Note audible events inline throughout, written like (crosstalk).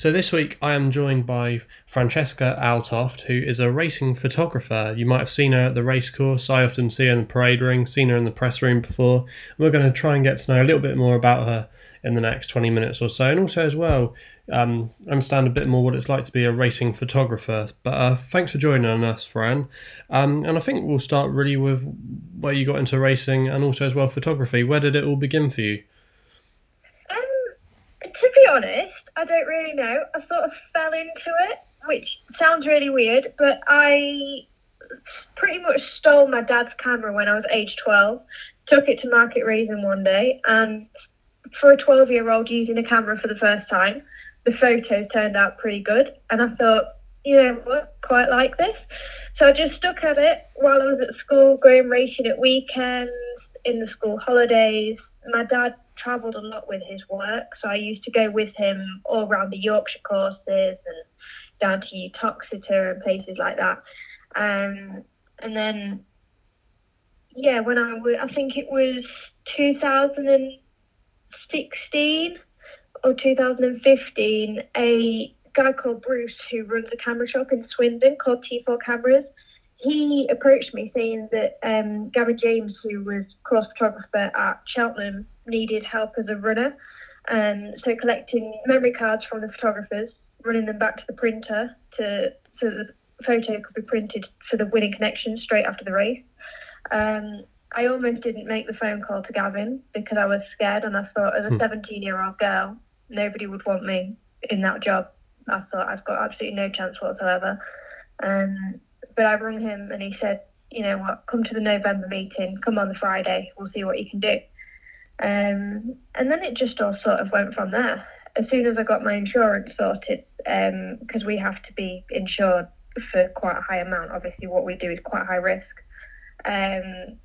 So this week I am joined by Francesca Altoft, who is a racing photographer. You might have seen her at the racecourse. I often see her in the parade ring, seen her in the press room before. We're going to try and get to know a little bit more about her in the next 20 minutes or so, and also as well um, understand a bit more what it's like to be a racing photographer. But uh, thanks for joining us, Fran. Um, and I think we'll start really with where you got into racing and also as well photography. Where did it all begin for you? Um, to be honest, I don't really know. I sort of fell into it, which sounds really weird, but I pretty much stole my dad's camera when I was age 12, took it to Market Rasen one day, and for a 12 year old using a camera for the first time, the photos turned out pretty good. And I thought, you know what, quite like this. So I just stuck at it while I was at school, going racing at weekends, in the school holidays. My dad travelled a lot with his work, so I used to go with him all around the Yorkshire courses and down to Uttoxeter and places like that. Um, and then, yeah, when I was, I think it was 2016 or 2015, a guy called Bruce who runs a camera shop in Swindon called T4 Cameras he approached me saying that um, Gavin James, who was cross photographer at Cheltenham, needed help as a runner. Um, so collecting memory cards from the photographers, running them back to the printer to so the photo could be printed for the winning connection straight after the race. Um, I almost didn't make the phone call to Gavin because I was scared and I thought as a hmm. 17 year old girl, nobody would want me in that job. I thought I've got absolutely no chance whatsoever. Um, but I rung him and he said, you know what, come to the November meeting, come on the Friday, we'll see what you can do. Um, and then it just all sort of went from there. As soon as I got my insurance sorted, because um, we have to be insured for quite a high amount, obviously what we do is quite high risk. Um,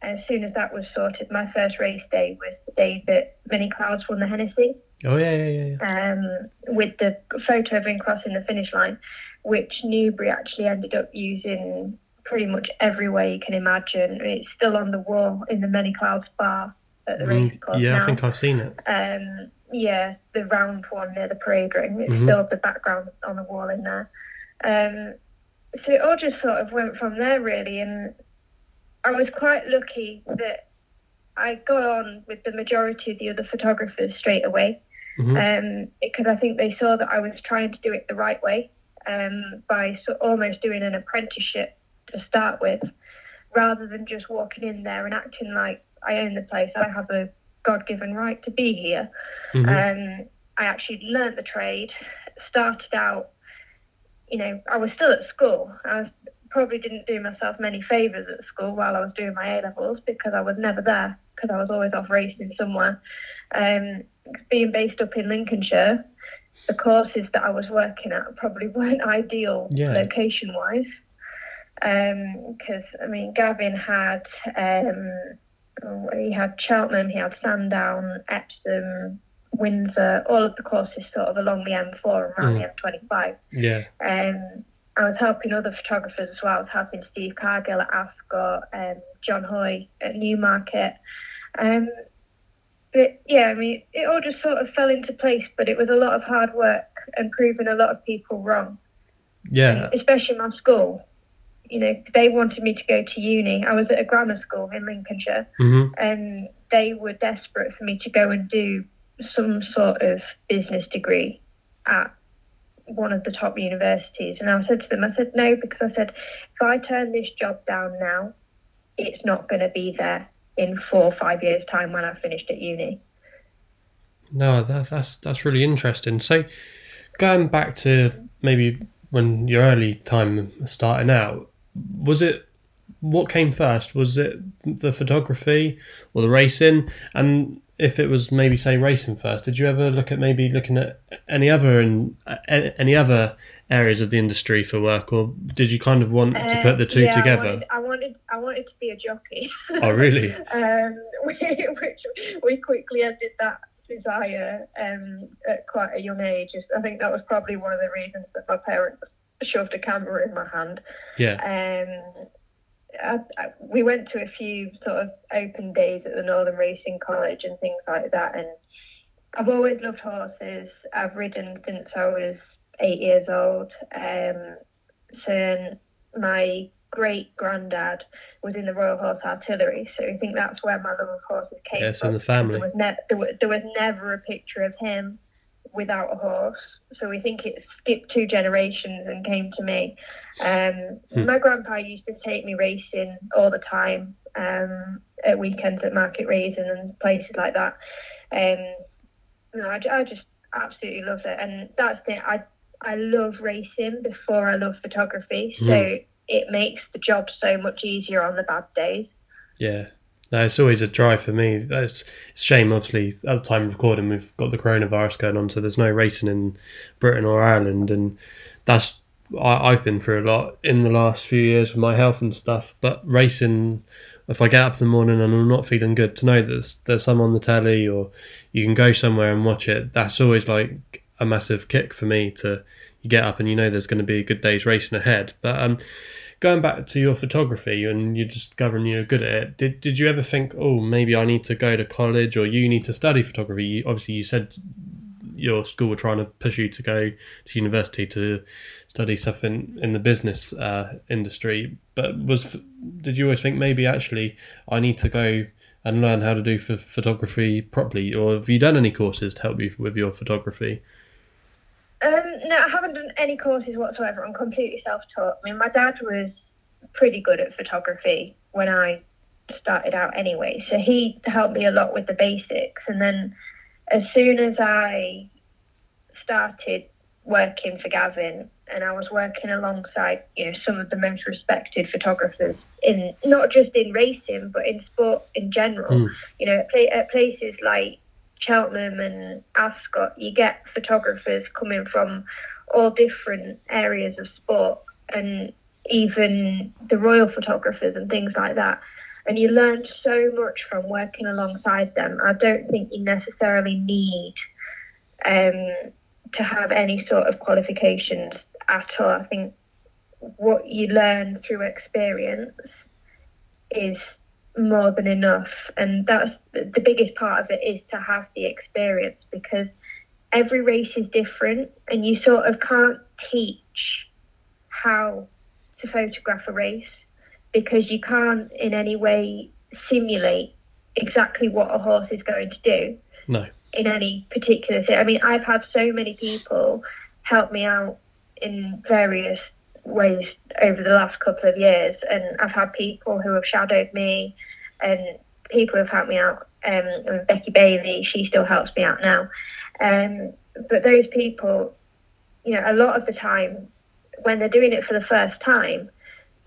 as soon as that was sorted, my first race day was the day that Many Clouds won the Hennessy. Oh yeah, yeah, yeah. yeah. Um, with the photo of him crossing the finish line, which Newbury actually ended up using pretty much every way you can imagine. It's still on the wall in the Many Clouds bar at the mm, race course. Yeah, now. I think I've seen it. Um, yeah, the round one near the parade ring. It's mm-hmm. still the background on the wall in there. Um, so it all just sort of went from there really, and I was quite lucky that I got on with the majority of the other photographers straight away. Mm-hmm. Um, because I think they saw that I was trying to do it the right way um, by so almost doing an apprenticeship to start with, rather than just walking in there and acting like I own the place. I have a God given right to be here. Mm-hmm. Um, I actually learnt the trade, started out, you know, I was still at school. I was, probably didn't do myself many favours at school while I was doing my A levels because I was never there because I was always off racing somewhere. Um, being based up in Lincolnshire, the courses that I was working at probably (laughs) weren't ideal yeah. location wise. Because um, I mean, Gavin had um, he had Cheltenham, he had Sandown, Epsom, Windsor, all of the courses sort of along the M4 and around mm. the M25. Yeah. Um, I was helping other photographers as well. I was helping Steve Cargill at Ascot, um, John Hoy at Newmarket. Um, but yeah, I mean, it all just sort of fell into place, but it was a lot of hard work and proving a lot of people wrong. Yeah. especially my school. You know, they wanted me to go to uni. I was at a grammar school in Lincolnshire, mm-hmm. and they were desperate for me to go and do some sort of business degree at one of the top universities. And I said to them, I said, no, because I said, if I turn this job down now, it's not going to be there in four or five years' time when I've finished at uni. No, that, that's that's really interesting. So, going back to maybe when your early time starting out, was it what came first? Was it the photography or the racing? And if it was maybe say racing first, did you ever look at maybe looking at any other and any other areas of the industry for work, or did you kind of want uh, to put the two yeah, together? I wanted, I wanted, I wanted to be a jockey. Oh, really? (laughs) um, (laughs) which we quickly ended that desire um, at quite a young age. I think that was probably one of the reasons that my parents shoved a camera in my hand. Yeah. Um, I, I, we went to a few sort of open days at the Northern Racing College and things like that, and I've always loved horses. I've ridden since I was eight years old. Um, so my great granddad was in the Royal Horse Artillery, so I think that's where my love of horses came yes, from. in the family. There was, ne- there, was, there was never a picture of him without a horse, so we think it skipped two generations and came to me. Um, hmm. My grandpa used to take me racing all the time um, at weekends at Market Rasen and places like that. Um, no, I, I just absolutely love it, and that's it. I I love racing before I love photography, so mm. It makes the job so much easier on the bad days. Yeah, no, it's always a drive for me. It's, shame, obviously, at the time of recording, we've got the coronavirus going on, so there's no racing in Britain or Ireland, and that's I, I've been through a lot in the last few years with my health and stuff. But racing if I get up in the morning and I'm not feeling good, to know that there's, there's some on the telly or you can go somewhere and watch it, that's always like a massive kick for me to you get up and you know there's going to be a good day's racing ahead. But um, going back to your photography and you're just discovering you're good at it, did, did you ever think, oh, maybe I need to go to college or you need to study photography? You, obviously, you said your school were trying to push you to go to university to study stuff in, in the business uh, industry. But was did you always think maybe actually I need to go and learn how to do f- photography properly, or have you done any courses to help you with your photography? Um, no, I haven't any courses whatsoever. I'm completely self-taught. I mean, my dad was pretty good at photography when I started out anyway, so he helped me a lot with the basics. And then as soon as I started working for Gavin, and I was working alongside you know some of the most respected photographers in not just in racing but in sport in general. Mm. You know, at, at places like Cheltenham and Ascot, you get photographers coming from all different areas of sport and even the royal photographers and things like that. And you learn so much from working alongside them. I don't think you necessarily need um, to have any sort of qualifications at all. I think what you learn through experience is more than enough, and that's the biggest part of it is to have the experience because every race is different, and you sort of can't teach how to photograph a race because you can't in any way simulate exactly what a horse is going to do. No. In any particular thing. I mean, I've had so many people help me out in various ways over the last couple of years, and I've had people who have shadowed me, and people who have helped me out. Um, Becky Bailey, she still helps me out now. Um, but those people, you know, a lot of the time when they're doing it for the first time,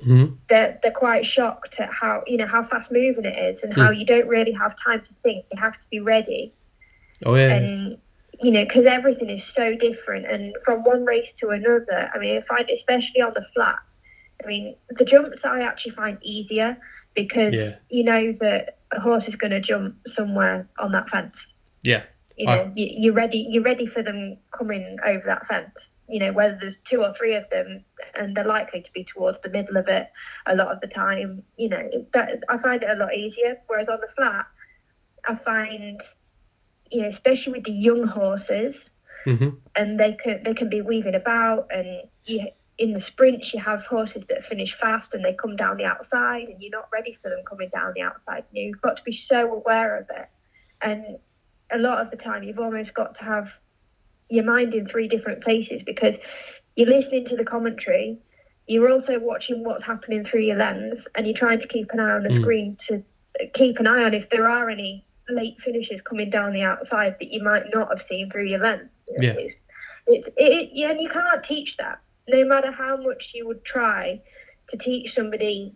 mm-hmm. they're they're quite shocked at how you know how fast moving it is and mm. how you don't really have time to think. You have to be ready. Oh yeah. And you know, because everything is so different, and from one race to another. I mean, I find especially on the flat. I mean, the jumps I actually find easier because yeah. you know that a horse is going to jump somewhere on that fence. Yeah. You know, I... you, are ready. You're ready for them coming over that fence. You know, whether there's two or three of them, and they're likely to be towards the middle of it a lot of the time. You know, that I find it a lot easier. Whereas on the flat, I find you know, especially with the young horses, mm-hmm. and they can they can be weaving about, and you, in the sprints you have horses that finish fast and they come down the outside, and you're not ready for them coming down the outside. You know, you've got to be so aware of it, and a lot of the time you've almost got to have your mind in three different places because you're listening to the commentary, you're also watching what's happening through your lens, and you're trying to keep an eye on the mm. screen to keep an eye on if there are any late finishes coming down the outside that you might not have seen through your lens. Yeah. It's, it's, it, yeah, and you can't teach that. No matter how much you would try to teach somebody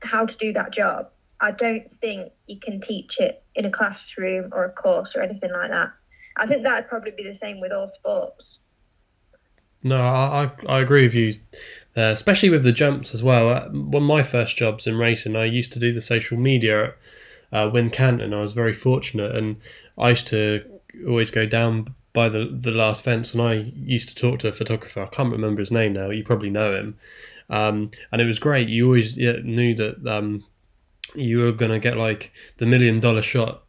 how to do that job, I don't think you can teach it in a classroom or a course or anything like that. I think that would probably be the same with all sports. No, I, I agree with you, uh, especially with the jumps as well. Uh, one of my first jobs in racing, I used to do the social media at uh, Wincanton, I was very fortunate, and I used to always go down by the the last fence, and I used to talk to a photographer. I can't remember his name now. You probably know him, um, and it was great. You always knew that um, you were gonna get like the million dollar shot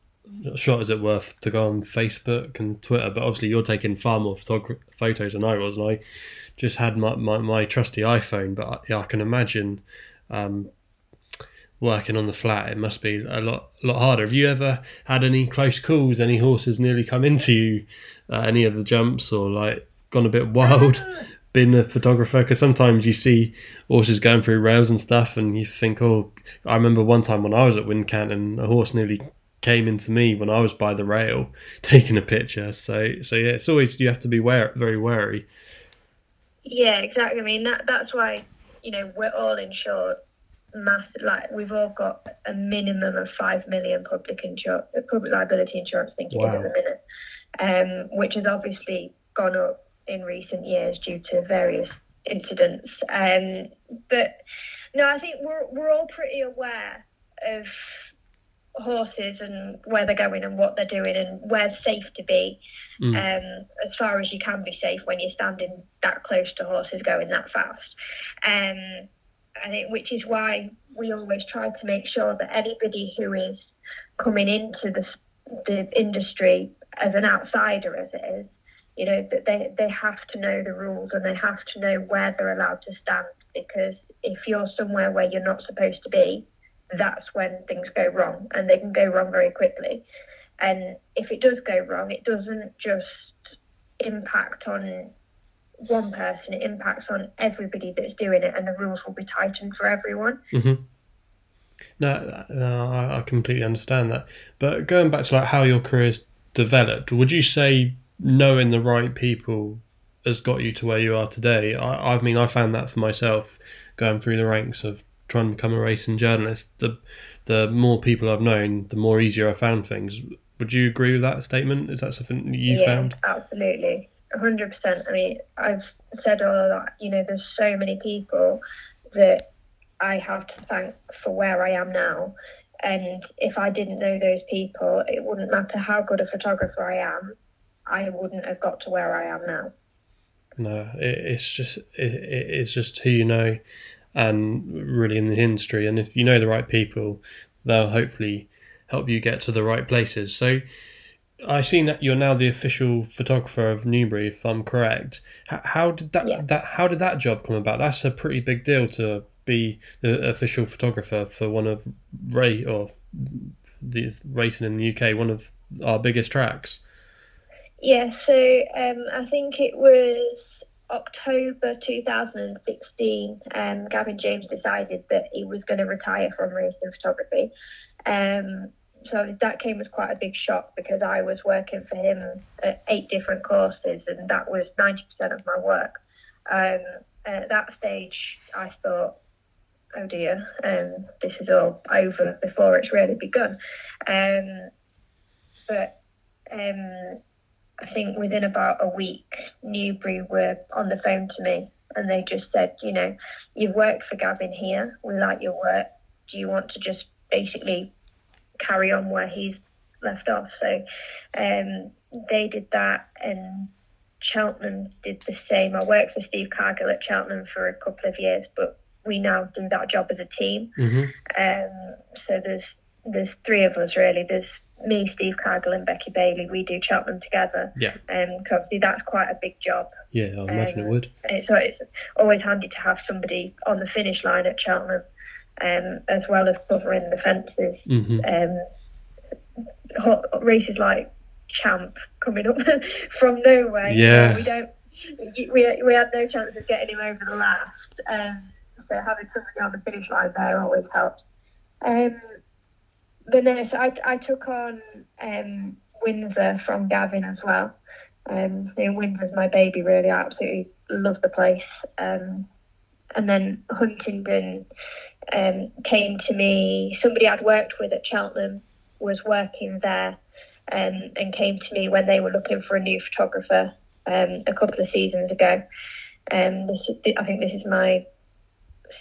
shot is it worth to go on Facebook and Twitter? But obviously, you're taking far more photog- photos than I was, and I just had my, my, my trusty iPhone. But yeah, I can imagine um, working on the flat. It must be a lot lot harder. Have you ever had any close calls? Any horses nearly come into you? Uh, any of the jumps, or like gone a bit wild? Been a photographer because sometimes you see horses going through rails and stuff, and you think, "Oh, I remember one time when I was at Wincanton, a horse nearly came into me when I was by the rail (laughs) taking a picture. So so yeah, it's always you have to be wary, very wary. Yeah, exactly. I mean that that's why you know we're all insured. Massive, like we've all got a minimum of five million public insurance, public liability insurance. I think it wow. is at the minute, um, which has obviously gone up in recent years due to various incidents. Um, but no, I think we're we're all pretty aware of horses and where they're going and what they're doing and where's safe to be mm. um, as far as you can be safe when you're standing that close to horses going that fast. Um, I think which is why we always try to make sure that anybody who is coming into the the industry as an outsider as it is, you know, they, they have to know the rules and they have to know where they're allowed to stand because if you're somewhere where you're not supposed to be, that's when things go wrong and they can go wrong very quickly. And if it does go wrong, it doesn't just impact on one person, it impacts on everybody that's doing it, and the rules will be tightened for everyone. Mm-hmm. No, no, I completely understand that. But going back to like how your career's developed, would you say knowing the right people has got you to where you are today? I, I mean, I found that for myself going through the ranks of trying to become a racing journalist, the the more people I've known, the more easier I found things. Would you agree with that statement? Is that something you yeah, found? Absolutely, hundred percent. I mean, I've said all of that. You know, there's so many people that I have to thank for where I am now. And if I didn't know those people, it wouldn't matter how good a photographer I am, I wouldn't have got to where I am now. No, it, it's just it, it's just who you know and really in the industry. And if you know the right people, they'll hopefully help you get to the right places. So I see that you're now the official photographer of Newbury, if I'm correct. How, how did that, yeah. that how did that job come about? That's a pretty big deal to be the official photographer for one of Ray or the racing in the UK, one of our biggest tracks. Yeah, so um, I think it was October 2016, um, Gavin James decided that he was going to retire from racing photography. Um, so that came as quite a big shock because I was working for him at eight different courses, and that was 90% of my work. Um, at that stage, I thought, oh dear, um, this is all over before it's really begun. Um, but um, I think within about a week, Newbury were on the phone to me and they just said, you know, you've worked for Gavin here. We like your work. Do you want to just basically carry on where he's left off? So um, they did that and Cheltenham did the same. I worked for Steve Cargill at Cheltenham for a couple of years, but we now do that job as a team. Mm-hmm. Um, so there's there's three of us really. There's me, Steve Cargill, and Becky Bailey, we do Cheltenham together. Yeah. Um, obviously that's quite a big job. Yeah, I imagine um, it would. It's, it's always handy to have somebody on the finish line at Cheltenham, um, as well as covering the fences. Mm-hmm. Um, races like Champ coming up (laughs) from nowhere. Yeah. You know, we don't. We, we had no chance of getting him over the last. Um, so having somebody on the finish line there always helps. Um, but no, so I, I took on um, Windsor from Gavin as well. Um, you know, Windsor's my baby, really. I absolutely love the place. Um, and then Huntingdon um, came to me. Somebody I'd worked with at Cheltenham was working there um, and came to me when they were looking for a new photographer um, a couple of seasons ago. Um, this, I think this is my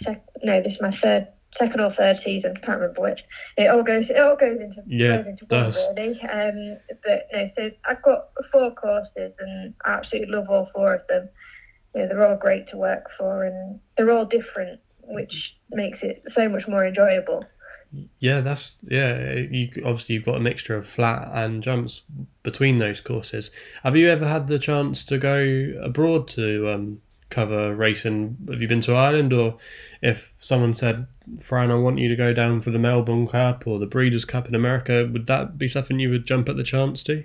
sec- no, this is my third second or third season. Can't remember which. It all goes. It all goes into yeah, goes into one really. Um, but no, so I've got four courses, and I absolutely love all four of them. You know, they're all great to work for, and they're all different, which makes it so much more enjoyable. Yeah, that's yeah. You obviously you've got a mixture of flat and jumps between those courses. Have you ever had the chance to go abroad to um, cover racing? Have you been to Ireland, or if someone said, "Fran, I want you to go down for the Melbourne Cup or the Breeders' Cup in America," would that be something you would jump at the chance to?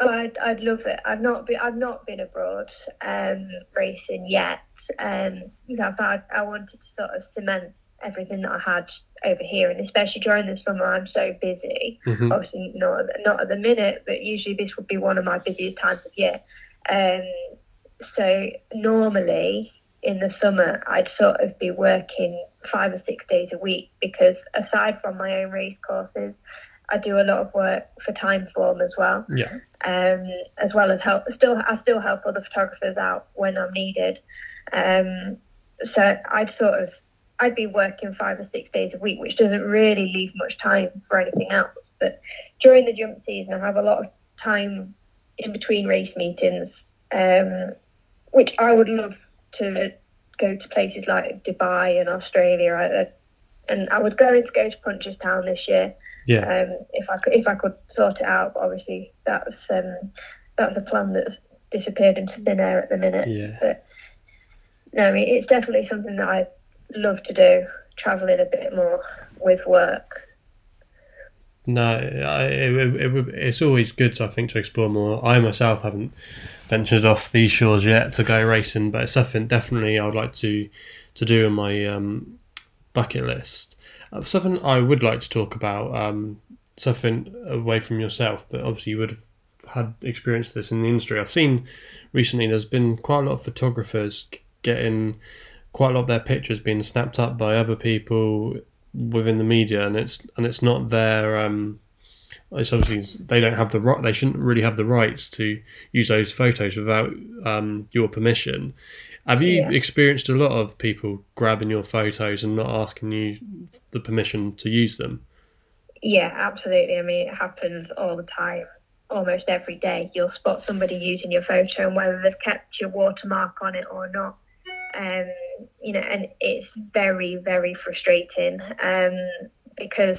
Oh, I'd, I'd love it. I've not been I've not been abroad um, racing yet. Um, you know, I, I wanted to sort of cement everything that I had over here, and especially during the summer, I'm so busy. Mm-hmm. Obviously, not not at the minute, but usually this would be one of my busiest times of year. Um, so normally in the summer, I'd sort of be working five or six days a week because aside from my own race courses, I do a lot of work for Timeform as well. Yeah. Um, as well as help, still I still help other photographers out when I'm needed. Um, so I'd sort of I'd be working five or six days a week, which doesn't really leave much time for anything else. But during the jump season, I have a lot of time in between race meetings, um, which I would love to go to places like Dubai and Australia. I, and I was going to go to Punchestown this year. Yeah. Um, if I could, if I could sort it out, but obviously that's um, that's a plan that's disappeared into thin air at the minute. Yeah. But no, I mean it's definitely something that I love to do, traveling a bit more with work. No, I, it, it, it's always good, I think, to explore more. I myself haven't ventured off these shores yet to go racing, but it's something definitely I would like to to do on my um, bucket list. Uh, something I would like to talk about, um, something away from yourself, but obviously you would have had experience this in the industry. I've seen recently there's been quite a lot of photographers getting quite a lot of their pictures being snapped up by other people within the media, and it's and it's not their. Um, it's obviously they don't have the right. They shouldn't really have the rights to use those photos without um, your permission. Have you yeah. experienced a lot of people grabbing your photos and not asking you the permission to use them? Yeah, absolutely. I mean, it happens all the time, almost every day. You'll spot somebody using your photo, and whether they've kept your watermark on it or not, um, you know, and it's very, very frustrating um, because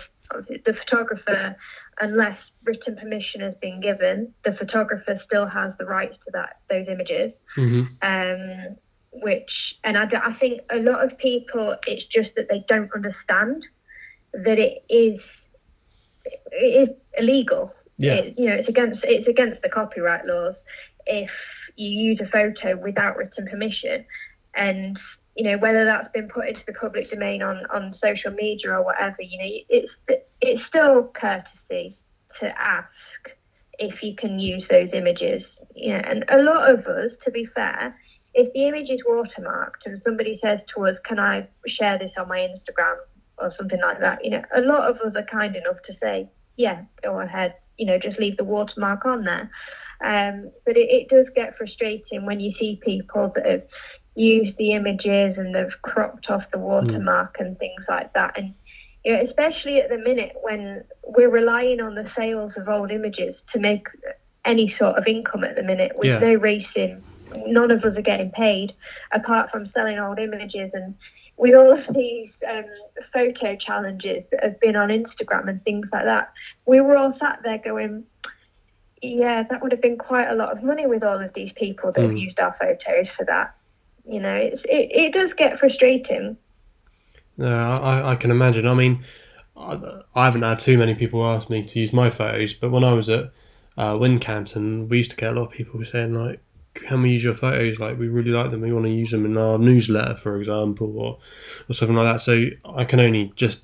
the photographer, unless written permission has been given, the photographer still has the rights to that those images. Mm-hmm. Um, which, and I, I think a lot of people, it's just that they don't understand that it is it is illegal. Yeah. It, you know, it's against it's against the copyright laws if you use a photo without written permission and you know whether that's been put into the public domain on on social media or whatever you know it's it's still courtesy to ask if you can use those images know and a lot of us to be fair if the image is watermarked and somebody says to us can i share this on my instagram or something like that you know a lot of us are kind enough to say yeah go ahead you know just leave the watermark on there um, but it, it, does get frustrating when you see people that have used the images and they've cropped off the hmm. watermark mm. and things like that. And you know, especially at the minute when we're relying on the sales of old images to make any sort of income at the minute with yeah. no racing, none of us are getting paid apart from selling old images and with all of these um, photo challenges that have been on Instagram and things like that, we were all sat there going, yeah, that would have been quite a lot of money with all of these people that mm. have used our photos for that you know, it's, it, it does get frustrating. No, I, I can imagine. I mean, I, I haven't had too many people ask me to use my photos, but when I was at uh, Wincanton, we used to get a lot of people saying, like, can we use your photos? Like, we really like them. We want to use them in our newsletter, for example, or, or something like that. So I can only just,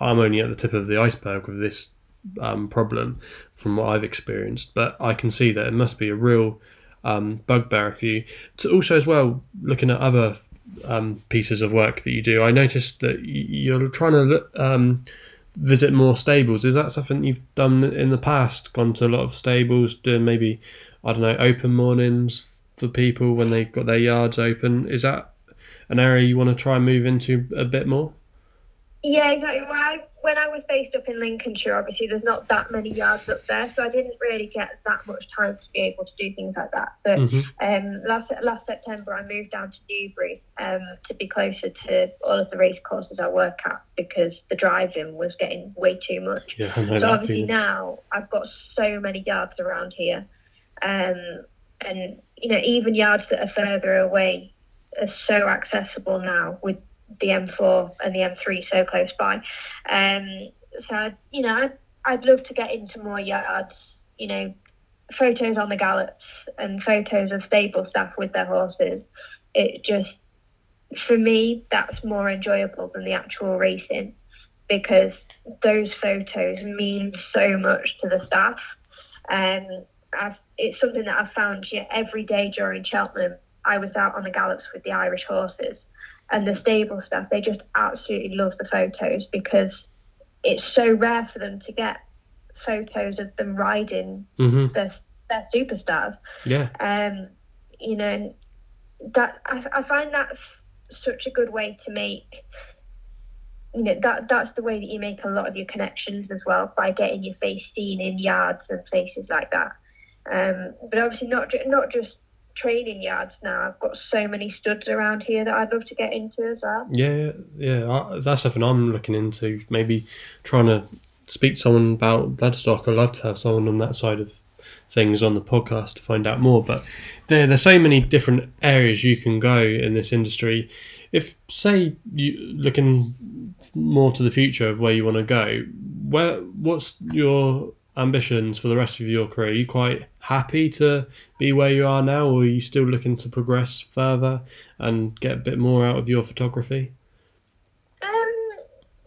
I'm only at the tip of the iceberg with this um, problem from what I've experienced. But I can see that it must be a real um, bugbear for you. To also, as well, looking at other um, pieces of work that you do, I noticed that you're trying to um, visit more stables. Is that something you've done in the past? Gone to a lot of stables, doing maybe I don't know open mornings for people when they've got their yards open. Is that an area you want to try and move into a bit more? Yeah, exactly. Well, I, when I was based up in Lincolnshire, obviously there's not that many yards up there, so I didn't really get that much time to be able to do things like that. But mm-hmm. um, last last September, I moved down to Newbury um, to be closer to all of the race courses I work at because the driving was getting way too much. Yeah, so obviously feeling. now I've got so many yards around here, um, and you know even yards that are further away are so accessible now with the M4 and the M3 so close by. Um, so, you know, I'd, I'd love to get into more yards, you know, photos on the gallops and photos of stable staff with their horses. It just, for me, that's more enjoyable than the actual racing because those photos mean so much to the staff. Um, I've, it's something that I've found every day during Cheltenham. I was out on the gallops with the Irish horses and the stable staff, they just absolutely love the photos because it's so rare for them to get photos of them riding mm-hmm. their, their superstars. Yeah. Um, you know, that I, I find that's such a good way to make you know that that's the way that you make a lot of your connections as well by getting your face seen in yards and places like that. Um, but obviously not not just training yards now. I've got so many studs around here that I'd love to get into as well. Yeah, yeah, uh, that's something I'm looking into. Maybe trying to speak to someone about bloodstock. I'd love to have someone on that side of things on the podcast to find out more. But there, there's so many different areas you can go in this industry. If say you looking more to the future of where you want to go, where what's your ambitions for the rest of your career? Are you quite happy to be where you are now, or are you still looking to progress further and get a bit more out of your photography? Um,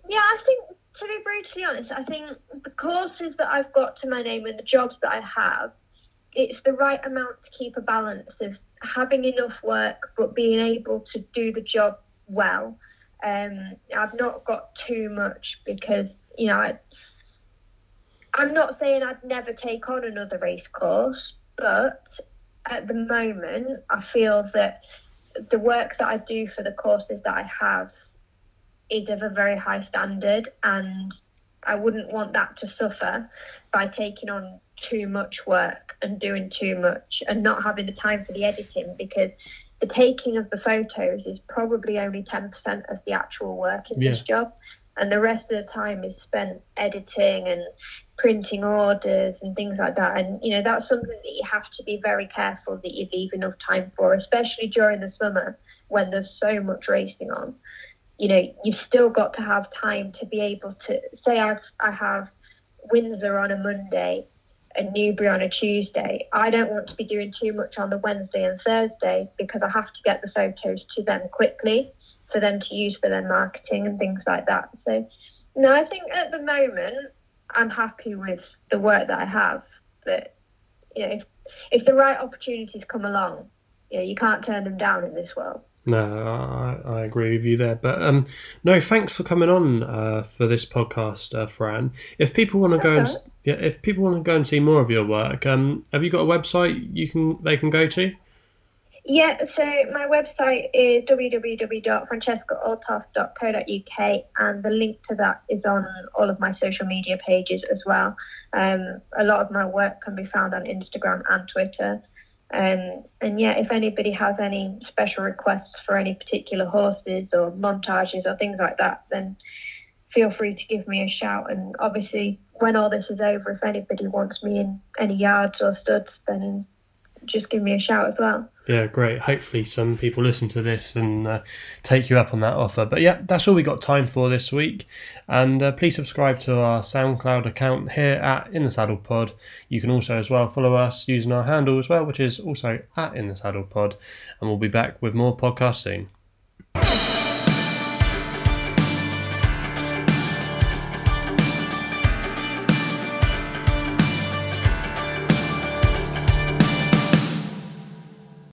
yeah, I think to be brutally honest, I think the courses that I've got to my name and the jobs that I have, it's the right amount to keep a balance of having enough work but being able to do the job well. Um, I've not got too much because you know I, I'm not saying I'd never take on another race course, but at the moment, I feel that the work that I do for the courses that I have is of a very high standard, and I wouldn't want that to suffer by taking on too much work and doing too much and not having the time for the editing because the taking of the photos is probably only 10% of the actual work in yeah. this job and the rest of the time is spent editing and printing orders and things like that. And you know that's something that you have to be very careful that you leave enough time for, especially during the summer when there's so much racing on. You know, you've still got to have time to be able to say I've I have Windsor on a Monday and Newbury on a Tuesday. I don't want to be doing too much on the Wednesday and Thursday because I have to get the photos to them quickly for them to use for their marketing and things like that. So, no, I think at the moment I'm happy with the work that I have. But you know, if, if the right opportunities come along, you know, you can't turn them down in this world. No, I, I agree with you there. But um, no, thanks for coming on uh, for this podcast, uh, Fran. If people want to go and yeah, if people want to go and see more of your work, um, have you got a website you can they can go to? Yeah, so my website is www.francescaaltoft.co.uk, and the link to that is on all of my social media pages as well. Um, a lot of my work can be found on Instagram and Twitter. Um, and yeah, if anybody has any special requests for any particular horses or montages or things like that, then feel free to give me a shout. And obviously, when all this is over, if anybody wants me in any yards or studs, then just give me a shout as well. Yeah, great. Hopefully, some people listen to this and uh, take you up on that offer. But yeah, that's all we got time for this week. And uh, please subscribe to our SoundCloud account here at In the Saddle Pod. You can also as well follow us using our handle as well, which is also at In the Saddle Pod. And we'll be back with more podcasts soon.